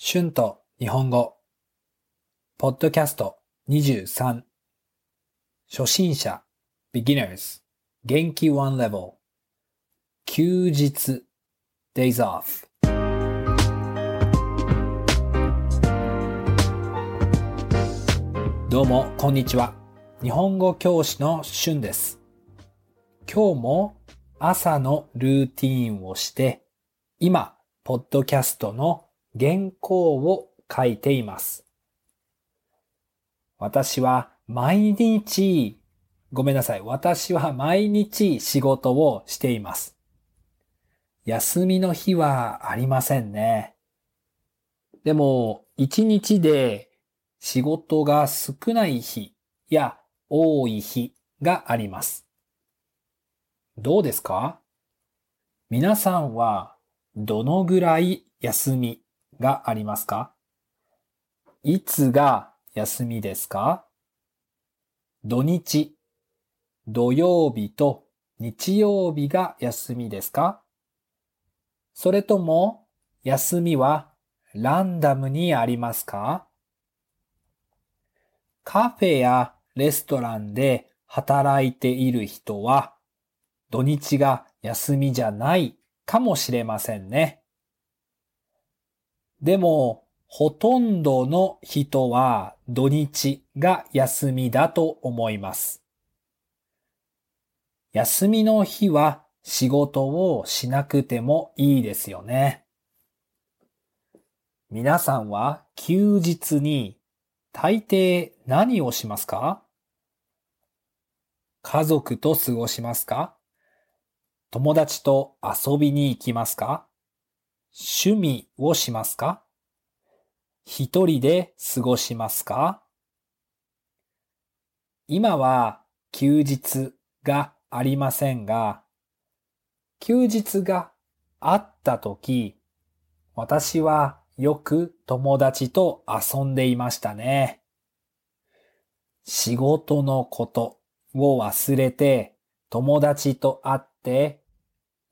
春と日本語。ポッドキャスト23。初心者 beginners 元気 one level 休日。days off どうもこんにちは。日本語教師の春です。今日も朝のルーティーンをして今ポッドキャストの原稿を書いています。私は毎日、ごめんなさい。私は毎日仕事をしています。休みの日はありませんね。でも、一日で仕事が少ない日や多い日があります。どうですか？皆さんはどのぐらい休みがありますか？いつが休みですか？土日、土曜日と日曜日が休みですか？それとも休みはランダムにありますか？カフェやレストランで働いている人は土日が休みじゃないかもしれませんね。でも、ほとんどの人は土日が休みだと思います。休みの日は仕事をしなくてもいいですよね。皆さんは休日に大抵何をしますか？家族と過ごしますか？友達と遊びに行きますか？趣味をしますか？一人で過ごしますか？今は休日がありませんが、休日があったとき、私はよく友達と遊んでいましたね。仕事のことを忘れて友達と会って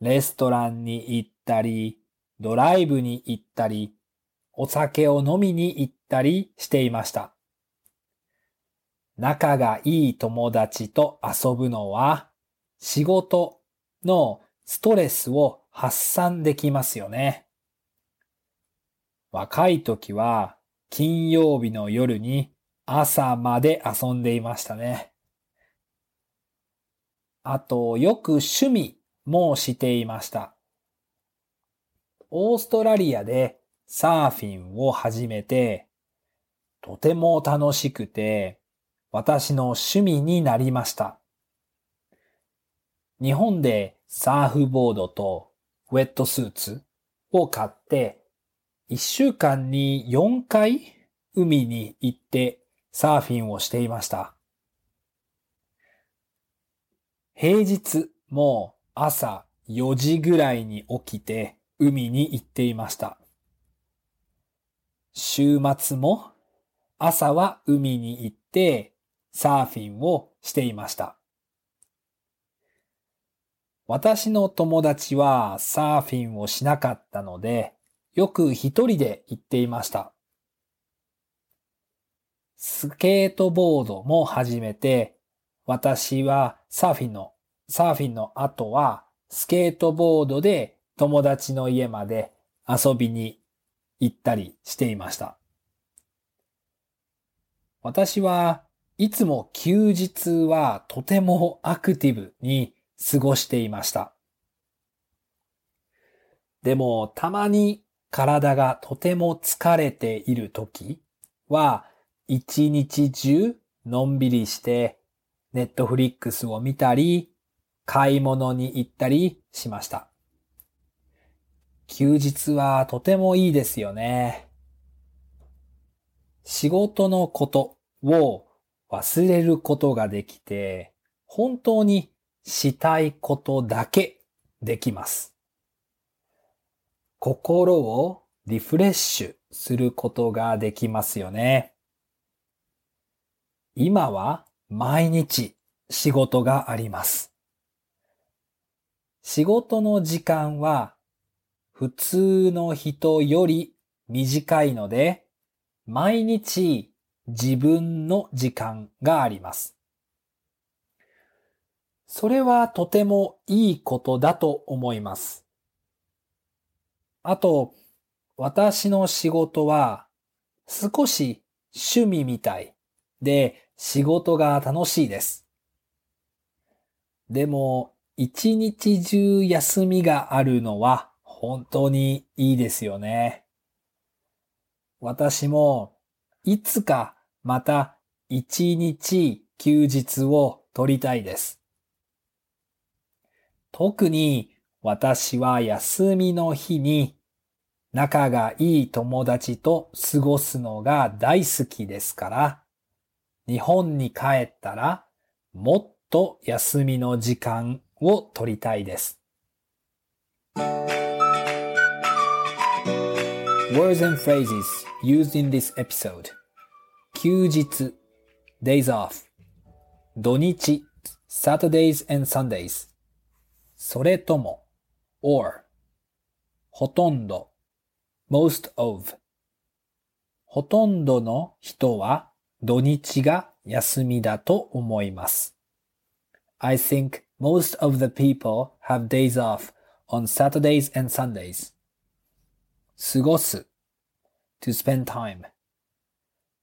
レストランに行ったりドライブに行ったり、お酒を飲みに行ったりしていました。仲がいい友達と遊ぶのは仕事のストレスを発散できますよね。若い時は金曜日の夜に朝まで遊んでいましたね。あと、よく趣味もしていました。オーストラリアでサーフィンを始めて、とても楽しくて、私の趣味になりました。日本でサーフボードとウェットスーツを買って、一週間に4回海に行ってサーフィンをしていました。平日も朝4時ぐらいに起きて海に行っていました。週末も朝は海に行ってサーフィンをしていました。私の友達はサーフィンをしなかったので、よく一人で行っていました。スケートボードも始めて、私はサーフィンの、サーフィンの後はスケートボードで友達の家まで遊びに行ったりしていました。私はいつも休日はとてもアクティブに過ごしていました。でもたまに体がとても疲れている時は一日中のんびりしてネットフリックスを見たり買い物に行ったりしました。休日はとてもいいですよね。仕事のことを忘れることができて、本当にしたいことだけできます。心をリフレッシュすることができますよね。今は毎日仕事があります。仕事の時間は普通の人より短いので、毎日自分の時間があります。それはとてもいいことだと思います。あと、私の仕事は少し趣味みたいで仕事が楽しいです。でも、一日中休みがあるのは本当にいいですよね。私もいつかまた一日休日を取りたいです。特に私は休みの日に仲がいい友達と過ごすのが大好きですから、日本に帰ったらもっと休みの時間を取りたいです。Words and phrases used in this episode 休日 days off 土日 Saturdays and Sundays それとも or ほとんど most of ほとんどの人は土日が休みだと思います。I think most of the people have days off on Saturdays and Sundays. 過ごす to spend time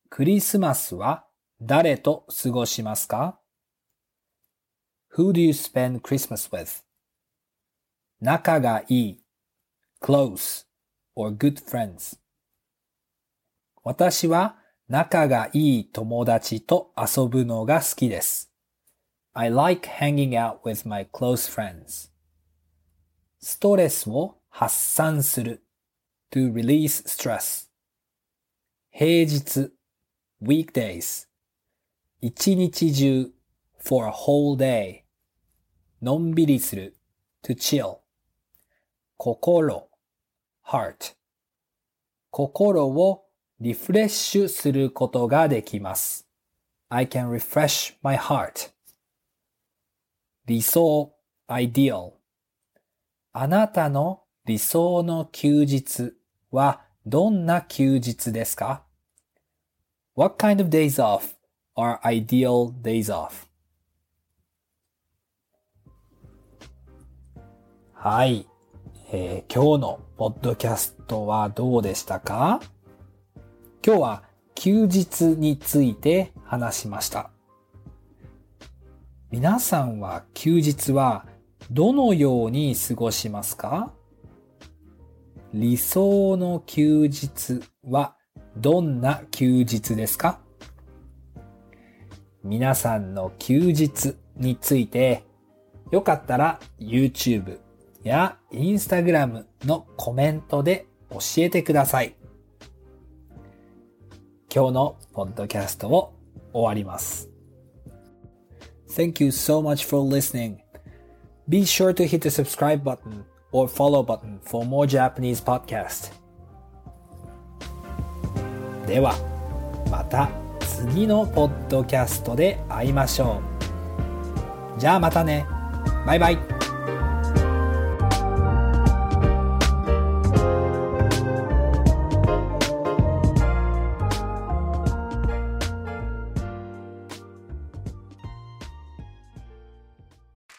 クリスマスは誰と過ごしますか ?Who do you spend Christmas with? 仲がいい close or good friends 私は仲がいい友達と遊ぶのが好きです。I like hanging out with my close friends. ストレスを発散する to release stress. 平日 weekdays 一日中 for a whole day のんびりする to chill 心 heart 心をリフレッシュすることができます。I can refresh my heart 理想 ideal あなたの理想の休日はどんな休日ですか ?What kind of days off are ideal days off? はい、えー、今日のポッドキャストはどうでしたか？今日は休日について話しました。皆さんは休日はどのように過ごしますか？理想の休日はどんな休日ですか皆さんの休日についてよかったら YouTube や Instagram のコメントで教えてください。今日のポッドキャストを終わります。Thank you so much for listening. Be sure to hit the subscribe button or follow button for more Japanese podcast. では、また次のポッドキャストで会いましょう。じゃあまたね。バイバイ。